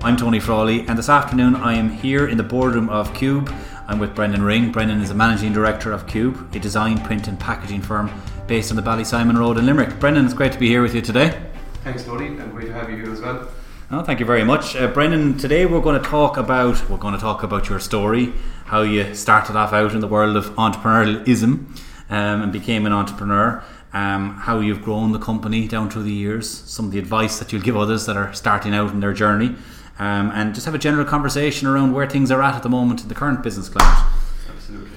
I'm Tony Frawley, and this afternoon I am here in the boardroom of Cube. I'm with Brendan Ring. Brendan is the managing director of Cube, a design, print, and packaging firm based on the Ballysimon Road in Limerick. Brendan, it's great to be here with you today. Thanks, Tony, and great to have you here as well. Oh, thank you very much, uh, Brendan. Today we're going to talk about we're going to talk about your story, how you started off out in the world of entrepreneurialism um, and became an entrepreneur um, how you've grown the company down through the years, some of the advice that you'll give others that are starting out in their journey, um, and just have a general conversation around where things are at at the moment in the current business climate. Absolutely.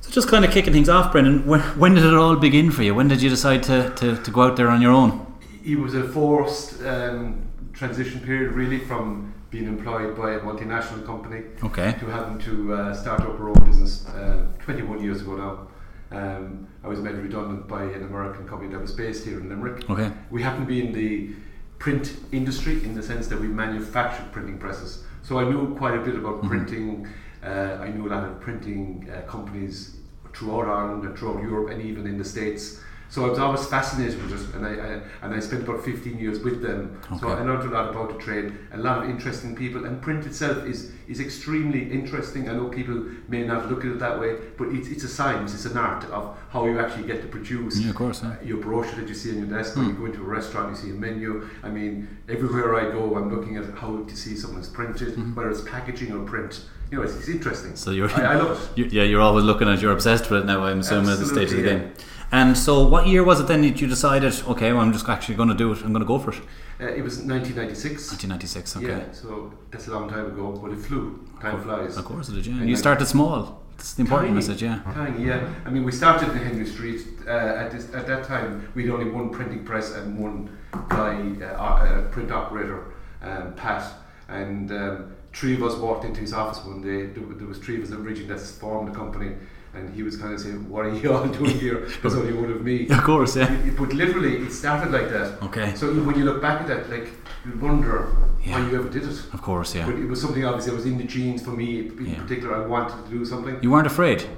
So, just kind of kicking things off, Brendan, when, when did it all begin for you? When did you decide to, to, to go out there on your own? It was a forced um, transition period, really, from being employed by a multinational company okay. to having to uh, start up our own business uh, 21 years ago now. Um, I was made redundant by an American company that was based here in Limerick. Okay. We happened to be in the print industry in the sense that we manufactured printing presses. So I knew quite a bit about mm-hmm. printing. Uh, I knew a lot of printing uh, companies throughout Ireland and throughout Europe and even in the States. So I was always fascinated with it, and I, I and I spent about 15 years with them. Okay. So I learned a lot about the trade, a lot of interesting people, and print itself is is extremely interesting. I know people may not look at it that way, but it's, it's a science, it's an art of how you actually get to produce yeah, of course, yeah. your brochure that you see on your desk. Mm. When you go into a restaurant, you see a menu. I mean, everywhere I go, I'm looking at how to see something's printed, mm-hmm. whether it's packaging or print you know, it's, it's interesting. So you're, I, I love it. You, yeah, you're always looking at. You're obsessed with it now. I'm assuming at the stage of the game. And so, what year was it then that you decided, okay, well, I'm just actually going to do it, I'm going to go for it? Uh, it was 1996. 1996, okay. Yeah, so that's a long time ago, but it flew. Time flies. Of course it did, yeah. And you started small. That's the important tiny, message, yeah. Tiny, yeah. I mean, we started in Henry Street. Uh, at, this, at that time, we had only one printing press and one guy, uh, uh, print operator, um, Pat. And um, three of us walked into his office one day. There, there was three of us originally that formed the company and he was kind of saying, "What are you all doing here?" There's only one of me. Of course, yeah. But literally, it started like that. Okay. So when you look back at that, like you wonder yeah. how you ever did it. Of course, yeah. But it was something obviously that was in the genes for me. In yeah. particular, I wanted to do something. You weren't afraid.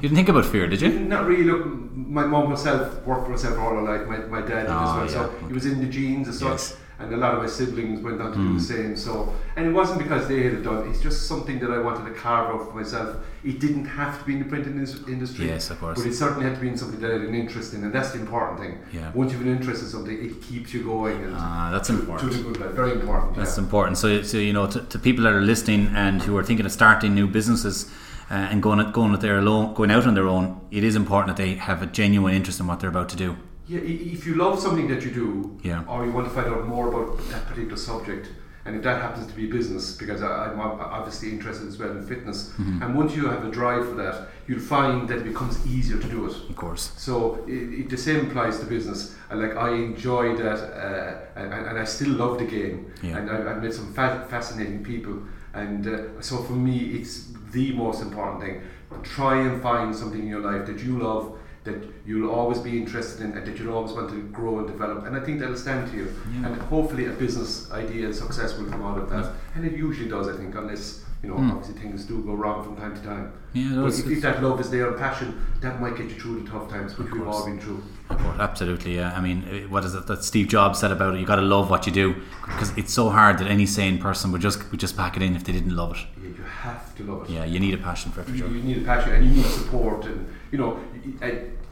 You didn't think about fear, did you? Not really. Look, my mom herself worked for herself all her life. My, my dad did oh, as well. Yeah. So it was in the genes as yes. And a lot of my siblings went on to mm. do the hmm. same. So, and it wasn't because they had done. It's just something that I wanted to carve out for myself. It didn't have to be in the printing industry. Yes, of course. But it certainly had to be in something that I had an interest in, and that's the important thing. Yeah. Once you've an interest in something, it keeps you going. And ah, that's to, important. To good Very important. That's yeah. important. So, so you know, to, to people that are listening and who are thinking of starting new businesses. Uh, and going going at their alone, going out on their own, it is important that they have a genuine interest in what they're about to do yeah, if you love something that you do, yeah. or you want to find out more about that particular subject, and if that happens to be business, because I, am obviously interested as well in fitness, mm-hmm. and once you have a drive for that, you'll find that it becomes easier to do it. Of course. So it, it, the same applies to business. And like I enjoy that, uh, and, and, I still love the game, yeah. and I, have met some fa- fascinating people, and uh, so for me, it's the most important thing. Try and find something in your life that you love that you'll always be interested in and that you'll always want to grow and develop. And I think that'll stand to you. Yeah. And hopefully a business idea and success will come out of that. And it usually does, I think, unless, you know, mm. obviously things do go wrong from time to time. Yeah, but if, if, that love is there and passion, that might get you through the tough times, which we've all been through. Absolutely, yeah. I mean, eh, what is it that Steve Jobs said about it? You got to love what you do because it's so hard that any sane person would just would just pack it in if they didn't love it. You have to love it. Yeah, you need a passion for it. For you, sure. you need a passion and you need support, and you know,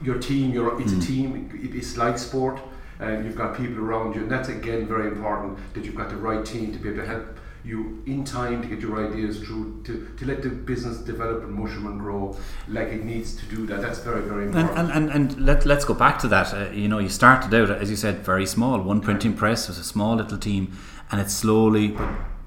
your team. Your it's mm. a team. It's like sport. And you've got people around you, and that's again very important that you've got the right team to be able to help you in time to get your ideas through to, to let the business develop and mushroom and grow like it needs to do that that's very very important and and, and, and let, let's go back to that uh, you know you started out as you said very small one printing press was a small little team and it slowly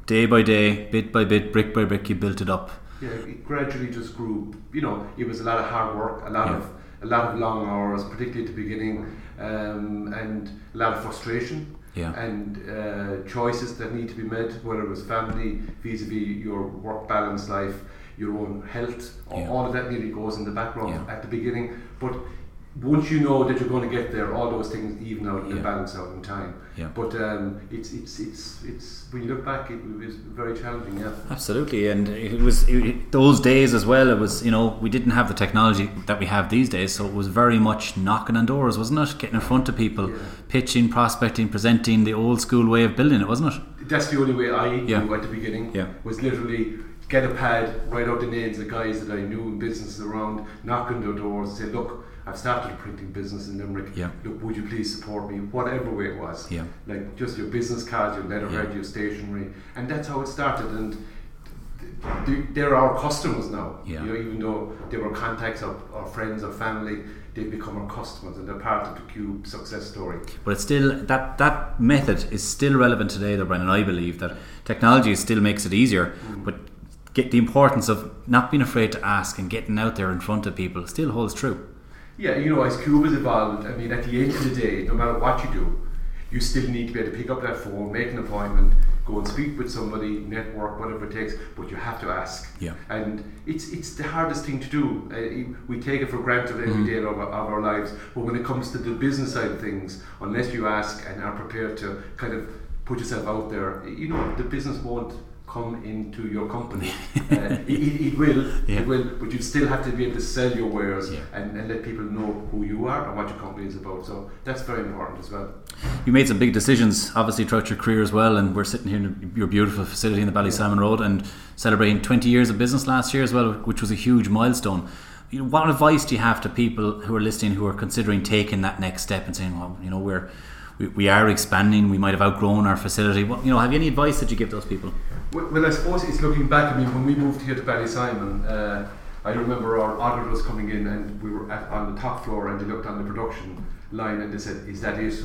day by day bit by bit brick by brick you built it up yeah it gradually just grew you know it was a lot of hard work a lot yeah. of a lot of long hours particularly at the beginning um, and a lot of frustration yeah. and uh, choices that need to be made, whether it was family, vis-a-vis your work balance life, your own health, yeah. all of that really goes in the background yeah. at the beginning. But once you know that you're going to get there, all those things even out and balance out in time. Yeah. But um, it's it's it's it's when you look back, it was very challenging. Yeah. Absolutely, and it was it, those days as well. It was you know we didn't have the technology that we have these days, so it was very much knocking on doors, wasn't it? Getting in front of people, yeah. pitching, prospecting, presenting, the old school way of building it, wasn't it? that's the only way I Yeah. knew at the beginning. Yeah. Was literally get a pad, write out the names of the guys that I knew in businesses around, knock on their doors, and say, look, I've started a printing business in Limerick. Yeah. Look, would you please support me? Whatever way it was. Yeah. Like just your business cards, your letterhead, Yeah. your stationery, and that's how it started. And th- th- they're our customers now. Yeah. You know, even though they were contacts of our friends or family, they've become our customers, and they're part of the Cube success story. But it's still that that method is still relevant today, though, Brendan. I believe that technology still makes it easier, mm. but get the importance of not being afraid to ask and getting out there in front of people still holds true. Yeah, you know, as Cube has evolved, I mean, at the end of the day, no matter what you do, you still need to be able to pick up that phone, make an appointment, go and speak with somebody, network, whatever it takes, but you have to ask. Yeah. And it's it's the hardest thing to do. Uh, we take it for granted every day of, our- of our lives, but when it comes to the business side of things, unless you ask and are prepared to kind of put yourself out there, you know, the business won't come into your company. uh, it, it, will, Yeah. it will, but you still have to be able to sell your wares Yeah. and, and let people know who you are and what your company is about. So that's very important as well. You made some big decisions, obviously, throughout your career as well, and we're sitting here in your beautiful facility in the Ballysimon Road and celebrating 20 years of business last year as well, which was a huge milestone. You know, what advice do you have to people who are listening who are considering taking that next step and saying, well, you know, we're we, we are expanding, we might have outgrown our facility. What, you know, have you any advice that you give those people? Well, well, I suppose it's looking back. I mean, when we moved here to Ballysimon, uh, I remember our auditors coming in and we were at, on the top floor and they looked on the production line and they said, "Is that it?"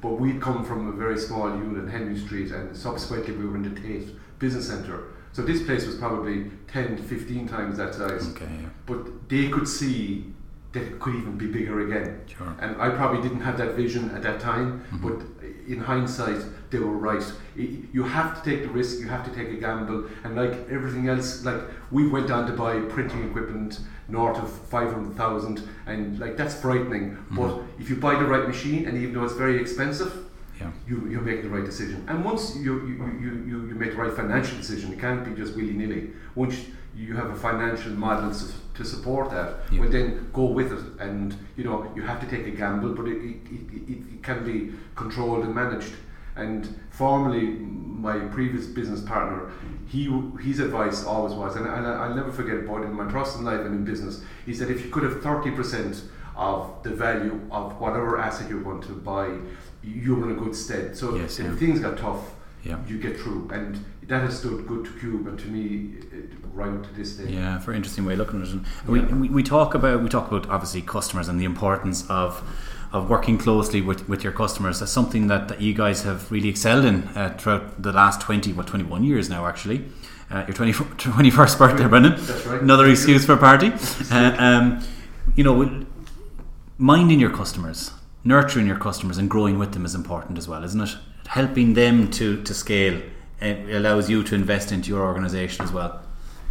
But we'd come from a very small unit, in Henry Street, and subsequently we were in the Tate Business Centre. So this place was probably 10 to 15 times that size. Okay. But they could see that it could even be bigger again. Sure. And I probably didn't have that vision at that time, mm-hmm. but in hindsight, they were right. You have to take the risk, you have to take a gamble, and like everything else, like we went on to buy printing equipment north of 500,000, and like that's frightening. Mm-hmm. But if you buy the right machine, and even though it's very expensive, Yeah. you, you're making the right decision. And once you, you, you, you, you make the right financial decision, it can't be just willy nilly. Once you have a financial model to, to support that, Yeah. well then go with it. And you know you have to take a gamble, but it, it, it, it, can be controlled and managed. And formerly, my previous business partner, he his advice always was, and, and I'll never forget about it, in my personal life and in business, he said if you could have thirty percent of the value of whatever asset you want to buy, you're in a good stead. So Yes, if yeah. things got tough, Yeah. you get through, and that has stood good to Cube and to me right to this day. Yeah, very interesting way of looking at it. And we, we, we talk about we talk about obviously customers and the importance of of working closely with, with your customers. That's something that, that you guys have really excelled in uh, throughout the last twenty, what twenty one years now actually. Uh, your 20, 21st birthday, Brendan. That's right. Another excuse for a party. Uh, um, you know, minding your customers, nurturing your customers, and growing with them is important as well, isn't it? Helping them to, to scale allows you to invest into your organisation as well.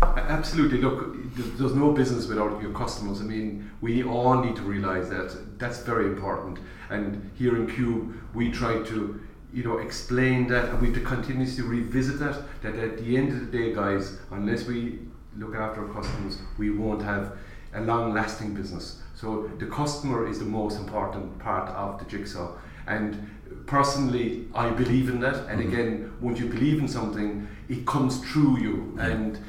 Absolutely. Look, there's no business without your customers. I mean, we all need to realise that. That's very important. And here in Cube, we try to, you know, explain that, and we have to continuously revisit that. That at the end of the day, guys, unless we look after our customers, we won't have a long-lasting business. So the customer is the most important part of the jigsaw. And personally, I believe in that. And again, once you believe in something, it comes through you, Yeah. and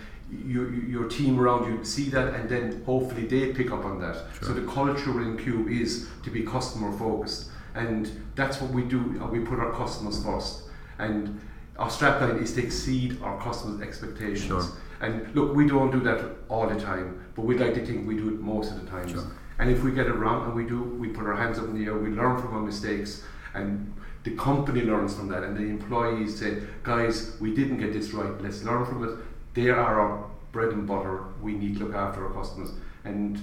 your, your team around you see that, and then hopefully they pick up on that. So the culture in Cube is to be customer focused, and that's what we do. uh, We put our customers first, and our strapline is to exceed our customers' expectations. Sure. And look, we don't do that all the time, but we'd like to think we do it most of the times. Sure. And if we get it wrong, and we do, we put our hands up in the air, we learn from our mistakes, and the company learns from that, and the employees say, guys, we didn't get this right, let's learn from it. They are our bread and butter, we need to look after our customers. And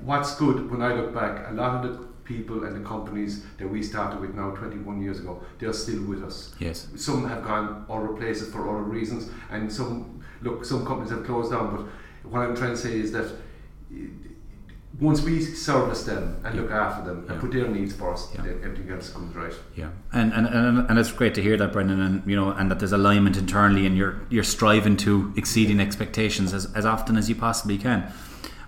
what's good when I look back, a lot of the people and the companies that we started with now 21 years ago, they're still with us. Yes. Some have gone other places for other reasons, and some look. Some companies have closed down. But what I'm trying to say is that eh, once we service them and look after them Yeah. and put their needs first, Yeah. everything else comes right. Yeah, and, and and and it's great to hear that, Brendan, and you know, and that there's alignment internally, and you're you're striving to exceeding expectations as, as often as you possibly can.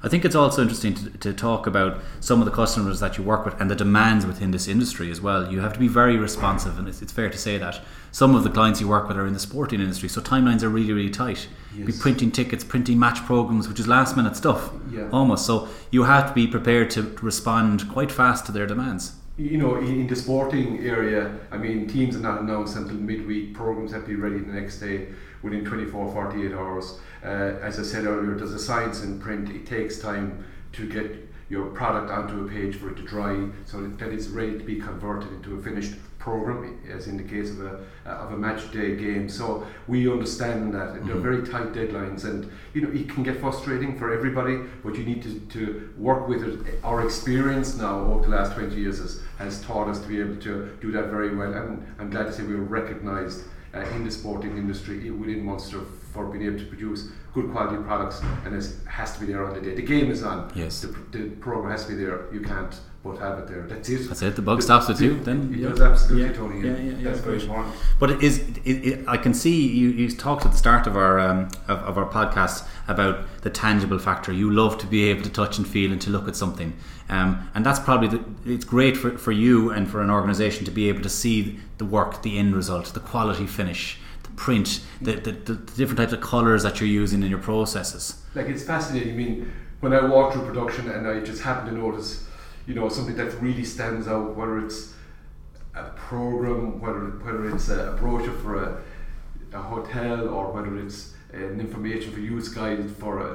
I think it's also interesting to, to, talk about some of the customers that you work with and the demands within this industry as well. You have to be very responsive, and it's, it's fair to say that some of the clients you work with are in the sporting industry, so timelines are really, really tight. Yes. Be printing tickets, printing match programs, which is last minute stuff, yeah. almost. So you have to be prepared to respond quite fast to their demands you know, in the sporting area, I mean, teams are not announced until midweek. Programs have to be ready the next day within 24, 48 hours. Uh, as I said earlier, there's a science in print. It takes time to get your product onto a page for it to dry so that it's ready to be converted into a finished program, as in the case of a of a match day game. So we understand that mm-hmm. they're very tight deadlines, and you know it can get frustrating for everybody. But you need to, to work with it. Our experience now over the last twenty years has, has taught us to be able to do that very well, and I'm glad to say we were recognised uh, Uh, in the sporting industry within Munster for being able to produce good quality products, and it has to be there on the day. The game is on. Yes. The, the program has to be there. You can't but have it there. That's it. That's it. The bug stops with you. Then it yeah. does absolutely, yeah. Tony. Yeah, yeah, yeah. That's very important. But it is. It, it, I can see you. You talked at the start of our um, of, of, our podcast about the tangible factor. You love to be able to touch and feel and to look at something, um, and that's probably the, it's great for, for you and for an organisation to be able to see the work, the end result, the quality finish print, the, the, the, different types of colours that you're using in your processes. Like it's fascinating. I mean, when I walk through production and I just happen to notice you know something that really stands out, whether it's a program, whether whether it's a brochure for a, a hotel, or whether it's an information for use guide for uh,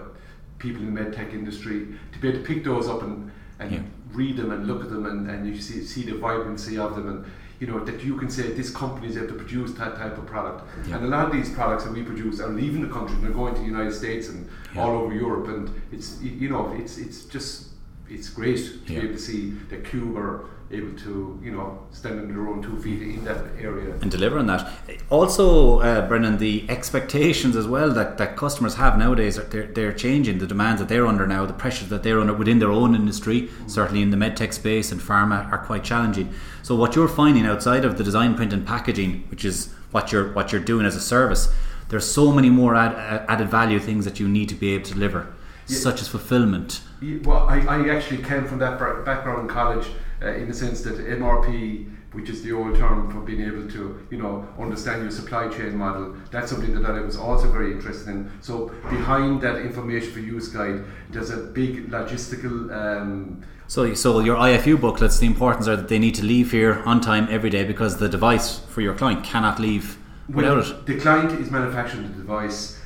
people in the medtech industry, to be able to pick those up and, and yeah. read them and look at them and, and you see see the vibrancy of them and you know that you can say this company is able to produce that type of product. Yeah. And a lot of these products that we produce are leaving the country and they're going to the United States and yeah. all over Europe and it's you know it's it's just it's great to be able to see that Cube are able to, you know, stand on their own two feet in that area. And deliver on that. Also, uh, Brendan, the expectations as well that, that customers have nowadays, they're, they're changing. The demands that they're under now, the pressures that they're under within their own industry, mm-hmm. certainly in the medtech space and pharma, are quite challenging. So what you're finding outside of the design, print and packaging, which is what you're, what you're doing as a service, there's so many more ad, added value things that you need to be able to deliver, yeah. such as fulfillment, well, I, I actually came from that background in college uh, in the sense that MRP, which is the old term for being able to, you know, understand your supply chain model, that's something that I was also very interested in. So behind that information for use guide, there's a big logistical. Um, so, so your IFU booklets, the importance are that they need to leave here on time every day because the device for your client cannot leave without well, it. The client is manufacturing the device.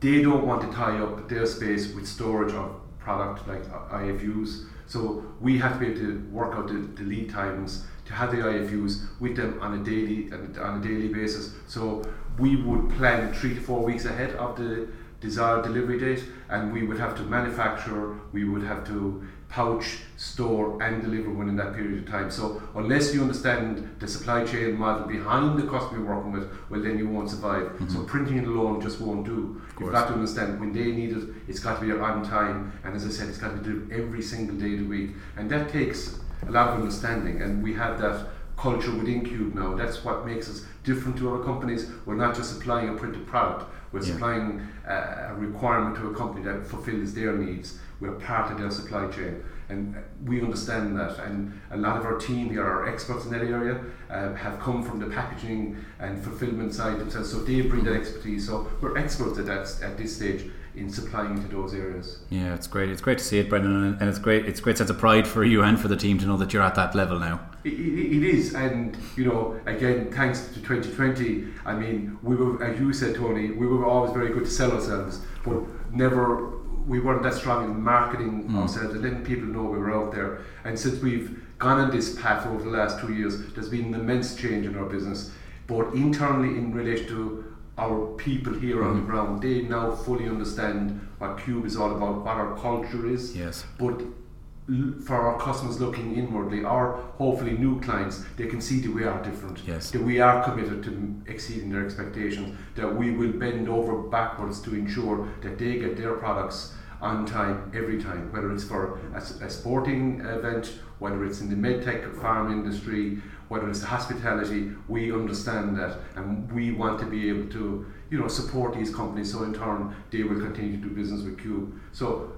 They don't want to tie up their space with storage of product like IFUs. So we have to be able to work out the, the lead times to have the IFUs with them on a daily on a daily basis. So we would plan three to four weeks ahead of the desired delivery date, and we would have to manufacture. We would have to pouch, store, and deliver within that period of time. So unless you understand the supply chain model behind the customer you're working with, well then you won't survive. Mm-hmm. So printing it alone just won't do. You've got to understand when they need it, it's got to be on time, and as I said, it's got to be delivered every single day of the week, and that takes a lot of understanding. And we have that culture within Cube now. That's what makes us different to other companies. We're not just supplying a printed product. We're yeah. supplying a requirement to a company that fulfills their needs we're part of their supply chain. And we understand that. And a lot of our team here are experts in that area uh, have come from the packaging and fulfillment side themselves. So they bring that expertise. So we're experts at that at this stage in supplying into those areas. Yeah it's great. It's great to see it Brendan. And it's great it's great sense of pride for you and for the team to know that you're at that level now. It, it, it is. And you know again thanks to 2020 I mean we were as you said Tony we were always very good to sell ourselves but never we weren't that strong in marketing mm. ourselves and letting people know we were out there. And since we've gone on this path over the last two years, there's been an immense change in our business, both internally in relation to our people here mm. on the mm. ground. They now fully understand what Cube is all about, what our culture is. Yes. But for our customers looking inwardly or hopefully new clients they can see that we are different yes. that we are committed to exceeding their expectations that we will bend over backwards to ensure that they get their products on time every time whether it's for a, a sporting event whether it's in the medtech farm industry whether it's the hospitality we understand that and we want to be able to you know support these companies so in turn they will continue to do business with Cube so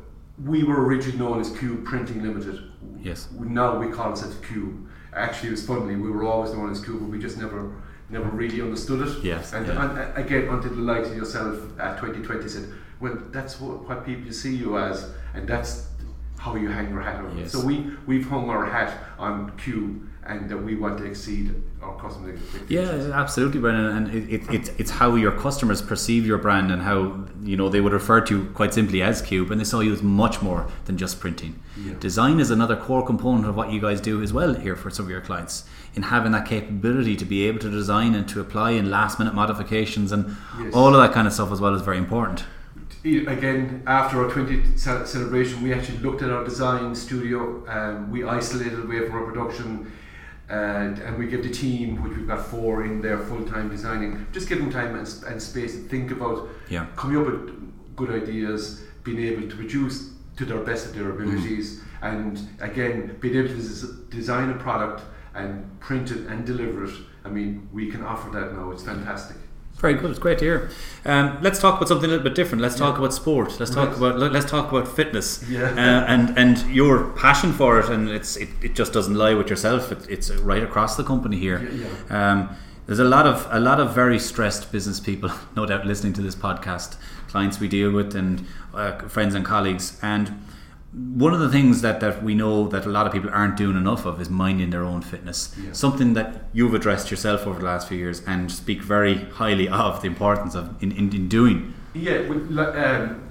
we were originally known as Cube Printing Limited. Yes. Now we call ourselves Cube. Actually, it was funny. We were always known as Cube, but we just never, never really understood it. Yes, And, yeah. and uh, again, until the likes of yourself at 2020 said, "Well, that's what, what people see you as, and that's how you hang your hat on." it." Yes. So we we've hung our hat on Cube, and that we want to exceed our customers' expectations. Yeah, absolutely, Brendan. And it, it, it's it's how your customers perceive your brand and how you know they would refer to you quite simply as Cube, and they saw you as much more than just printing. Yeah. Design is another core component of what you guys do as well here for some of your clients. In having that capability to be able to design and to apply in last minute modifications and Yes. all of that kind of stuff as well is very important. Again after our 20th celebration we actually looked at our design studio um, we isolated away from our production and, and we give the team which we've got four in there full-time designing just give them time and, and space to think about Yeah. coming up with good ideas being able to produce to their best of their abilities and again being able to design a product and print it and deliver it I mean we can offer that now it's fantastic Very good. It's great to hear. Um, let's talk about something a little bit different. Let's talk Yeah. about sport. Let's talk Right. about let- let's talk about fitness. Yeah. Uh, and and your passion for it, and it's it, it just doesn't lie with yourself. It, it's right across the company here. Yeah, Um, there's a lot of a lot of very stressed business people, no doubt, listening to this podcast. Clients we deal with and uh, friends and colleagues, and one of the things that, that we know that a lot of people aren't doing enough of is minding their own fitness. Yeah. Something that you've addressed yourself over the last few years and speak very highly of the importance of in, in, in doing. Yeah, well, um,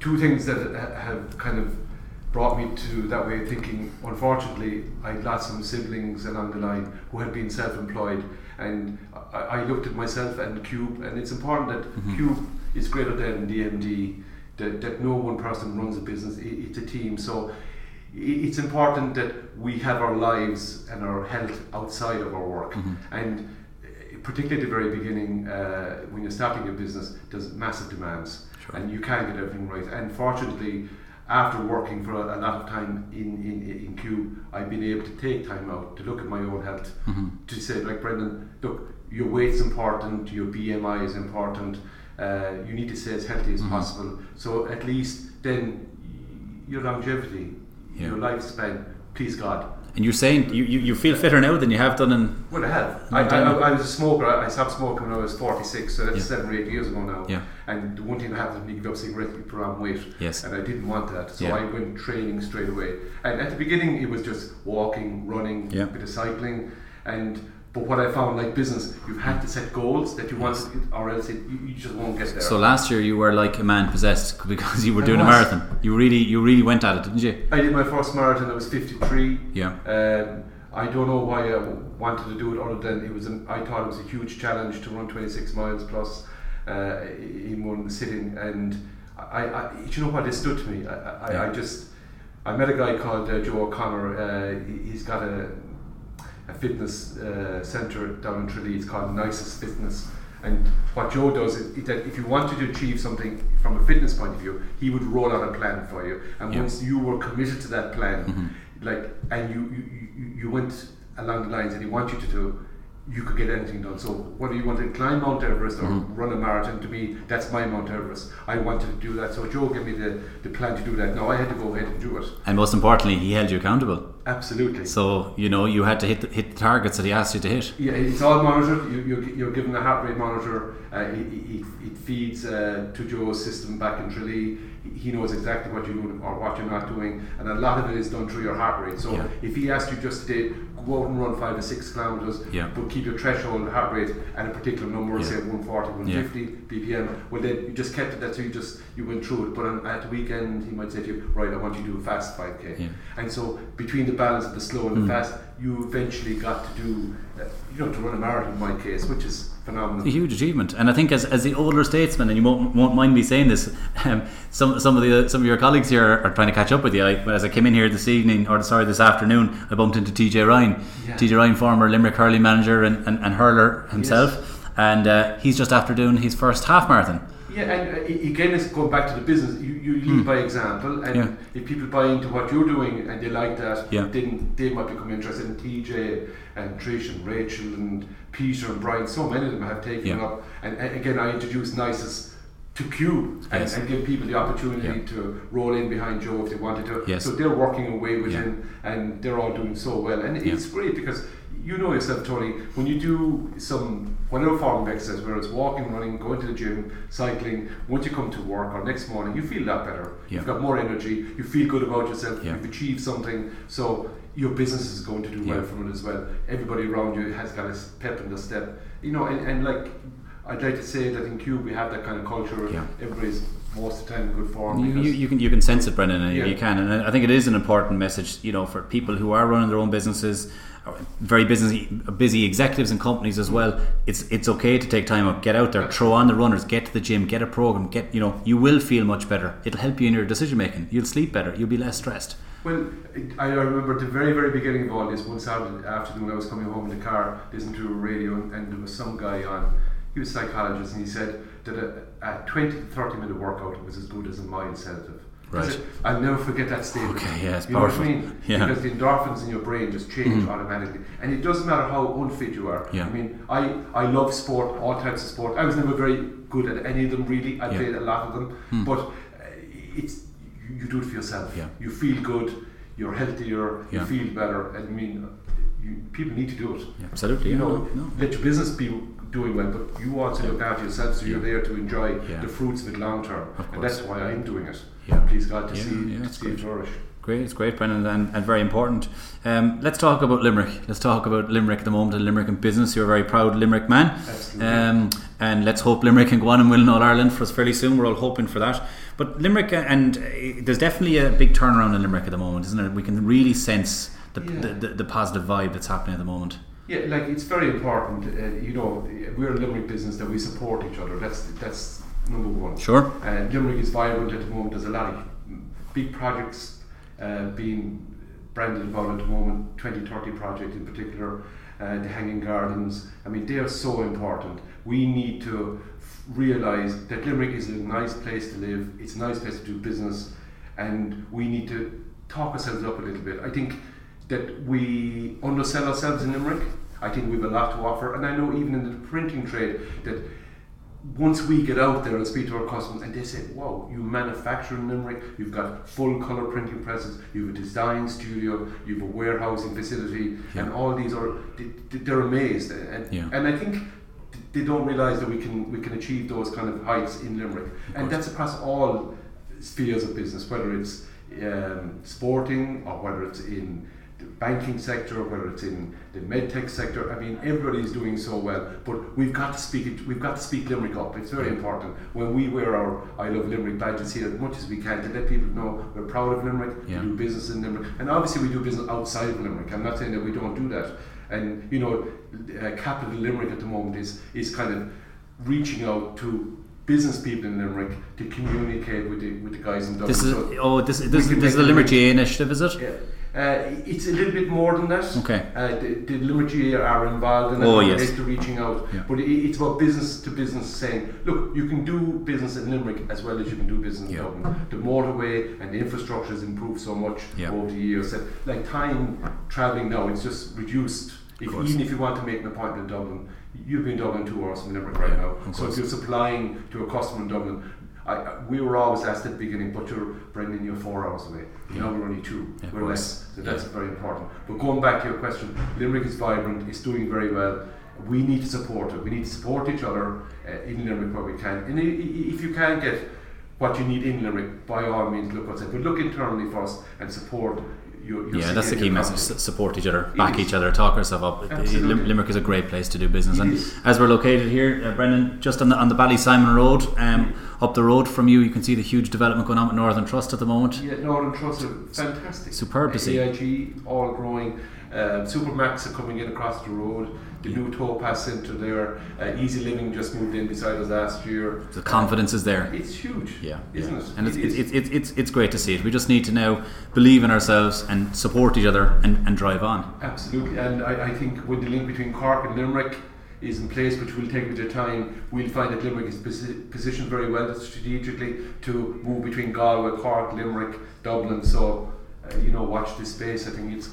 two things that have kind of brought me to that way of thinking. Unfortunately, I lost some siblings along the line who had been self-employed, and I, I looked at myself and Cube, and it's important that Cube is greater than DMD. That, that no one person runs a business; i it's a team. So it's important that we have our lives and our health outside of our work, and uh, particularly at the very beginning, uh, when you're starting a business, there's massive demands, Sure. and you can't get everything right. And fortunately, after working for a, a lot of time in, in, in Cube, I've been able to take time out to look at my own health, to say, like Brendan, look, your weight's important, your BMI is important, uh, you need to stay as healthy as possible. So at least then your longevity, Yeah. your lifespan, please God, And you're saying you, you, you feel fitter now than you have done in. Well, I have. I, I. I was a smoker. I I stopped smoking when I was 46, so that's Yeah. seven or eight years ago now. Yeah. And the one thing that happened to me, you give up cigarettes, you put on weight. Yes. And I didn't want that, so Yeah. I went training straight away. And at the beginning, it was just walking, running, Yeah. a bit of cycling. And but what I found, like business, you have to set goals that you wanted, or else it, you, you just won't get there. So last year you were like a man possessed because you were I doing a marathon. You really you really went at it, didn't you? I did my first marathon. I was 53. Yeah. Um, I don't know why I wanted to do it other than it was. An, I thought it was a huge challenge to run 26 miles plus uh, in one sitting, and I, I, you know what? It stood to me. I, I, Yeah. I just, I met a guy called uh, Joe O'Connor. Uh, he's got a, a fitness uh, centre down in Tralee. It's called Nicest Fitness. And what Joe does is is that if you wanted to achieve something from a fitness point of view, he would roll out a plan for you. And Yeah. once you were committed to that plan, Mhm. like, and you, you, you, went along the lines that he wants you to do, you could get anything done. So whether you want to climb Mount Everest or Mhm. run a marathon, to me, that's my Mount Everest. I wanted to do that. So Joe gave me the, the plan to do that. Now I had to go ahead and do it. And most importantly, he held you accountable. Absolutely. So you know you had to hit the, hit the targets that he asked you to hit. Yeah, it's all monitored. You, you're, you're given a heart rate monitor. Uh, it, feeds uh, to Joe's system back in Tralee. He knows exactly what you're doing or what you're not doing, and a lot of it is done through your heart rate. So Yeah. if he asked you just to go out and run five to six kilometers, Yeah. but keep your threshold heart rate at a particular number, Yeah. say 140, 150 BPM. Well, then you just kept it. That's so you just you went through it. But on, at the weekend, he might say to you, right, I want you to do a fast 5k. Yeah. And so between the balance of the slow and the Mm. fast, you eventually got to do, uh, you know, to run a marathon in my case, which is phenomenal. A huge achievement, and I think as, as the older statesman, and you won't, won't mind me saying this, um, some some of the some of your colleagues here are, are trying to catch up with you. I, as I came in here this evening, or sorry, this afternoon, I bumped into TJ Ryan. Yeah. TJ Ryan, former Limerick hurling manager and, and, and hurler himself, and uh, he's just after doing his first half marathon. Yeah, and uh, again, it's going back to the business. You, you lead by example, and. Yeah. if people buy into what you're doing and they like that, Yeah. then they might become interested in TJ and Trish and Rachel and Peter and Brian. So many of them have taken Yeah. up. And, and again, I introduced Nices to Cube and, Yes. and give people the opportunity to roll in behind Joe if they wanted to. Yes. So they're working away with him and they're all doing so well. And it's great because you know yourself, Tony, when you do some whatever form of exercise, whether it's walking, running, going to the gym, cycling, once you come to work or next morning, you feel a lot better. Yeah. You've got more energy, you feel good about yourself, Yeah. you've achieved something. So your business is going to do well Yeah. from it as well. Everybody around you has got a pep in the step. You know, and, and like I'd like to say that in Cube we have that kind of culture. Yeah. Everybody's most of the time in good form. You, you, you can you can sense it, Brendan, and you- Yeah. you can, and I think it is an important message, you know, for people who are running their own businesses, very busy busy executives and companies as well. It's it's okay to take time out, get out there, throw on the runners, get to the gym, get a program, get you know, you will feel much better. It'll help you in your decision making. You'll sleep better. You'll be less stressed. Well, I remember at the very, very beginning of all this, one Saturday afternoon I was coming home in the car, listening to a radio, and, there was some guy on, he was a psychologist, and he said that a, a 20 to 30 minute workout was as good as a mild sedative. Right. I'll never forget that statement. Okay, yeah, it's you know what I powerful. mean? Yeah. Because the endorphins in your brain just change automatically. And it doesn't matter how unfit you are. Yeah. I mean, I, I love sport, all types of sport. I was never very good at any of them really. I Yeah. played a lot of them. Hmm. But uh, it's you, do it for yourself. Yeah. You feel good, you're healthier, Yeah. you feel better. And I mean, you, people need to do it. Yeah, absolutely. You know, no, no. let your business be doing well, but you also look after yourself so you're there to enjoy the fruits of it long term. And that's why I'm doing it. Yeah. Please God to Yeah, see, yeah, to see it great. flourish. Great, it's great, Brendan, and, and very important. Um, let's talk about Limerick. Let's talk about Limerick at the moment, and Limerick in business. You're a very proud Limerick man. Absolutely. Um, and let's hope Limerick can go on and win in All Ireland for us fairly soon. We're all hoping for that. But Limerick, uh, and uh, there's definitely a big turnaround in Limerick at the moment, isn't it? We can really sense the, Yeah. the, the, the positive vibe that's happening at the moment. Yeah, like it's very important. Uh, you know, we're a Limerick business that we support each other. That's that's number one. Sure. And Limerick is vibrant at the moment. There's a lot of big projects uh, being branded about at the moment. 2030 project in particular, uh, the Hanging Gardens. I mean, they are so important. We need to f- realise that Limerick is a nice place to live. It's a nice place to do business, and we need to talk ourselves up a little bit. I think that we undersell ourselves in Limerick. I think we have a lot to offer, and I know even in the printing trade that once we get out there and speak to our customers and they say, wow, you manufacture in Limerick, you've got full colour printing presses, you have a design studio, you have a warehousing facility, Yeah. and all these are, they, they're amazed. And, Yeah. and I think they don't realise that we can, we can achieve those kind of heights in Limerick. And that's across all spheres of business, whether it's um, sporting or whether it's in banking sector, whether it's in the medtech sector. I mean, everybody's doing so well, but we've got to speak it. We've got to speak Limerick up. It's very important when we wear our I Love Limerick badges here as much as we can to let people know we're proud of Limerick. Yeah. We do business in Limerick, and obviously we do business outside of Limerick. I'm not saying that we don't do that. And you know, uh, capital Limerick at the moment is is kind of reaching out to business people in Limerick to communicate with the with the guys in Dublin. This is So- oh this this, this is the Limerick. GA initiative, is it? Yeah. Uh, it's a little bit more than that. Okay. Uh, the, the Limerick GA are involved in it. Oh, yes. Reaching out. Yeah. But it, it's about business to business saying, look, you can do business in Limerick as well as you can do business in Dublin. The motorway and the infrastructure has improved so much Yeah. over the years that like time travelling now, it's just reduced. If, even if you want to make an appointment in Dublin, you've been in Dublin two hours from Limerick right Yeah, now. So if you're supplying to a customer in Dublin, I, we were always asked at the beginning, but you're Brendan, you're four hours away. Yeah. Now we're only two. Yeah, we're less. So Yeah. that's very important. But going back to your question, Limerick is vibrant. It's doing very well. We need to support it. We need to support each other uh, in Limerick where we can. And if you can't get what you need in Limerick, by all means, look outside. But look internally first and support your. your Yeah, that's the key message. Support each other, back each other, talk ourselves up. Absolutely. Limerick is a great place to do business, It and is. as we're located here, uh, Brendan, just on the on the Ballysimon Road, um, up the road from you, you can see the huge development going on with Northern Trust at the moment. Yeah, Northern Trust are fantastic. Superb to see. AIG all growing. Uh, Supermax are coming in across the road. The new Topaz Centre there. Uh, Easy Living just moved in beside us last year. The confidence is there. It's huge. Yeah, isn't yeah. it? And it's, It it's, is. it's, it's, it's great to see it. We just need to now believe in ourselves and support each other and, and drive on. Absolutely, and I, I think when the link between Cork and Limerick is in place, which will take a bit of time, we'll find that Limerick is posi- positioned very well strategically to move between Galway, Cork, Limerick, Dublin. So you know, watch this space. I think it's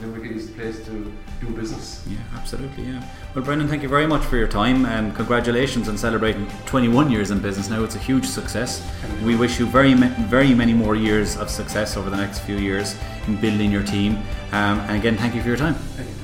Limerick is the place to do business. Yeah, absolutely. Yeah. Well, Brendan, thank you very much for your time and congratulations on celebrating 21 years in business. Now it's a huge success. We wish you very, very many more years of success over the next few years in building your team. Um, and again, thank you for your time. Thank you, Tony.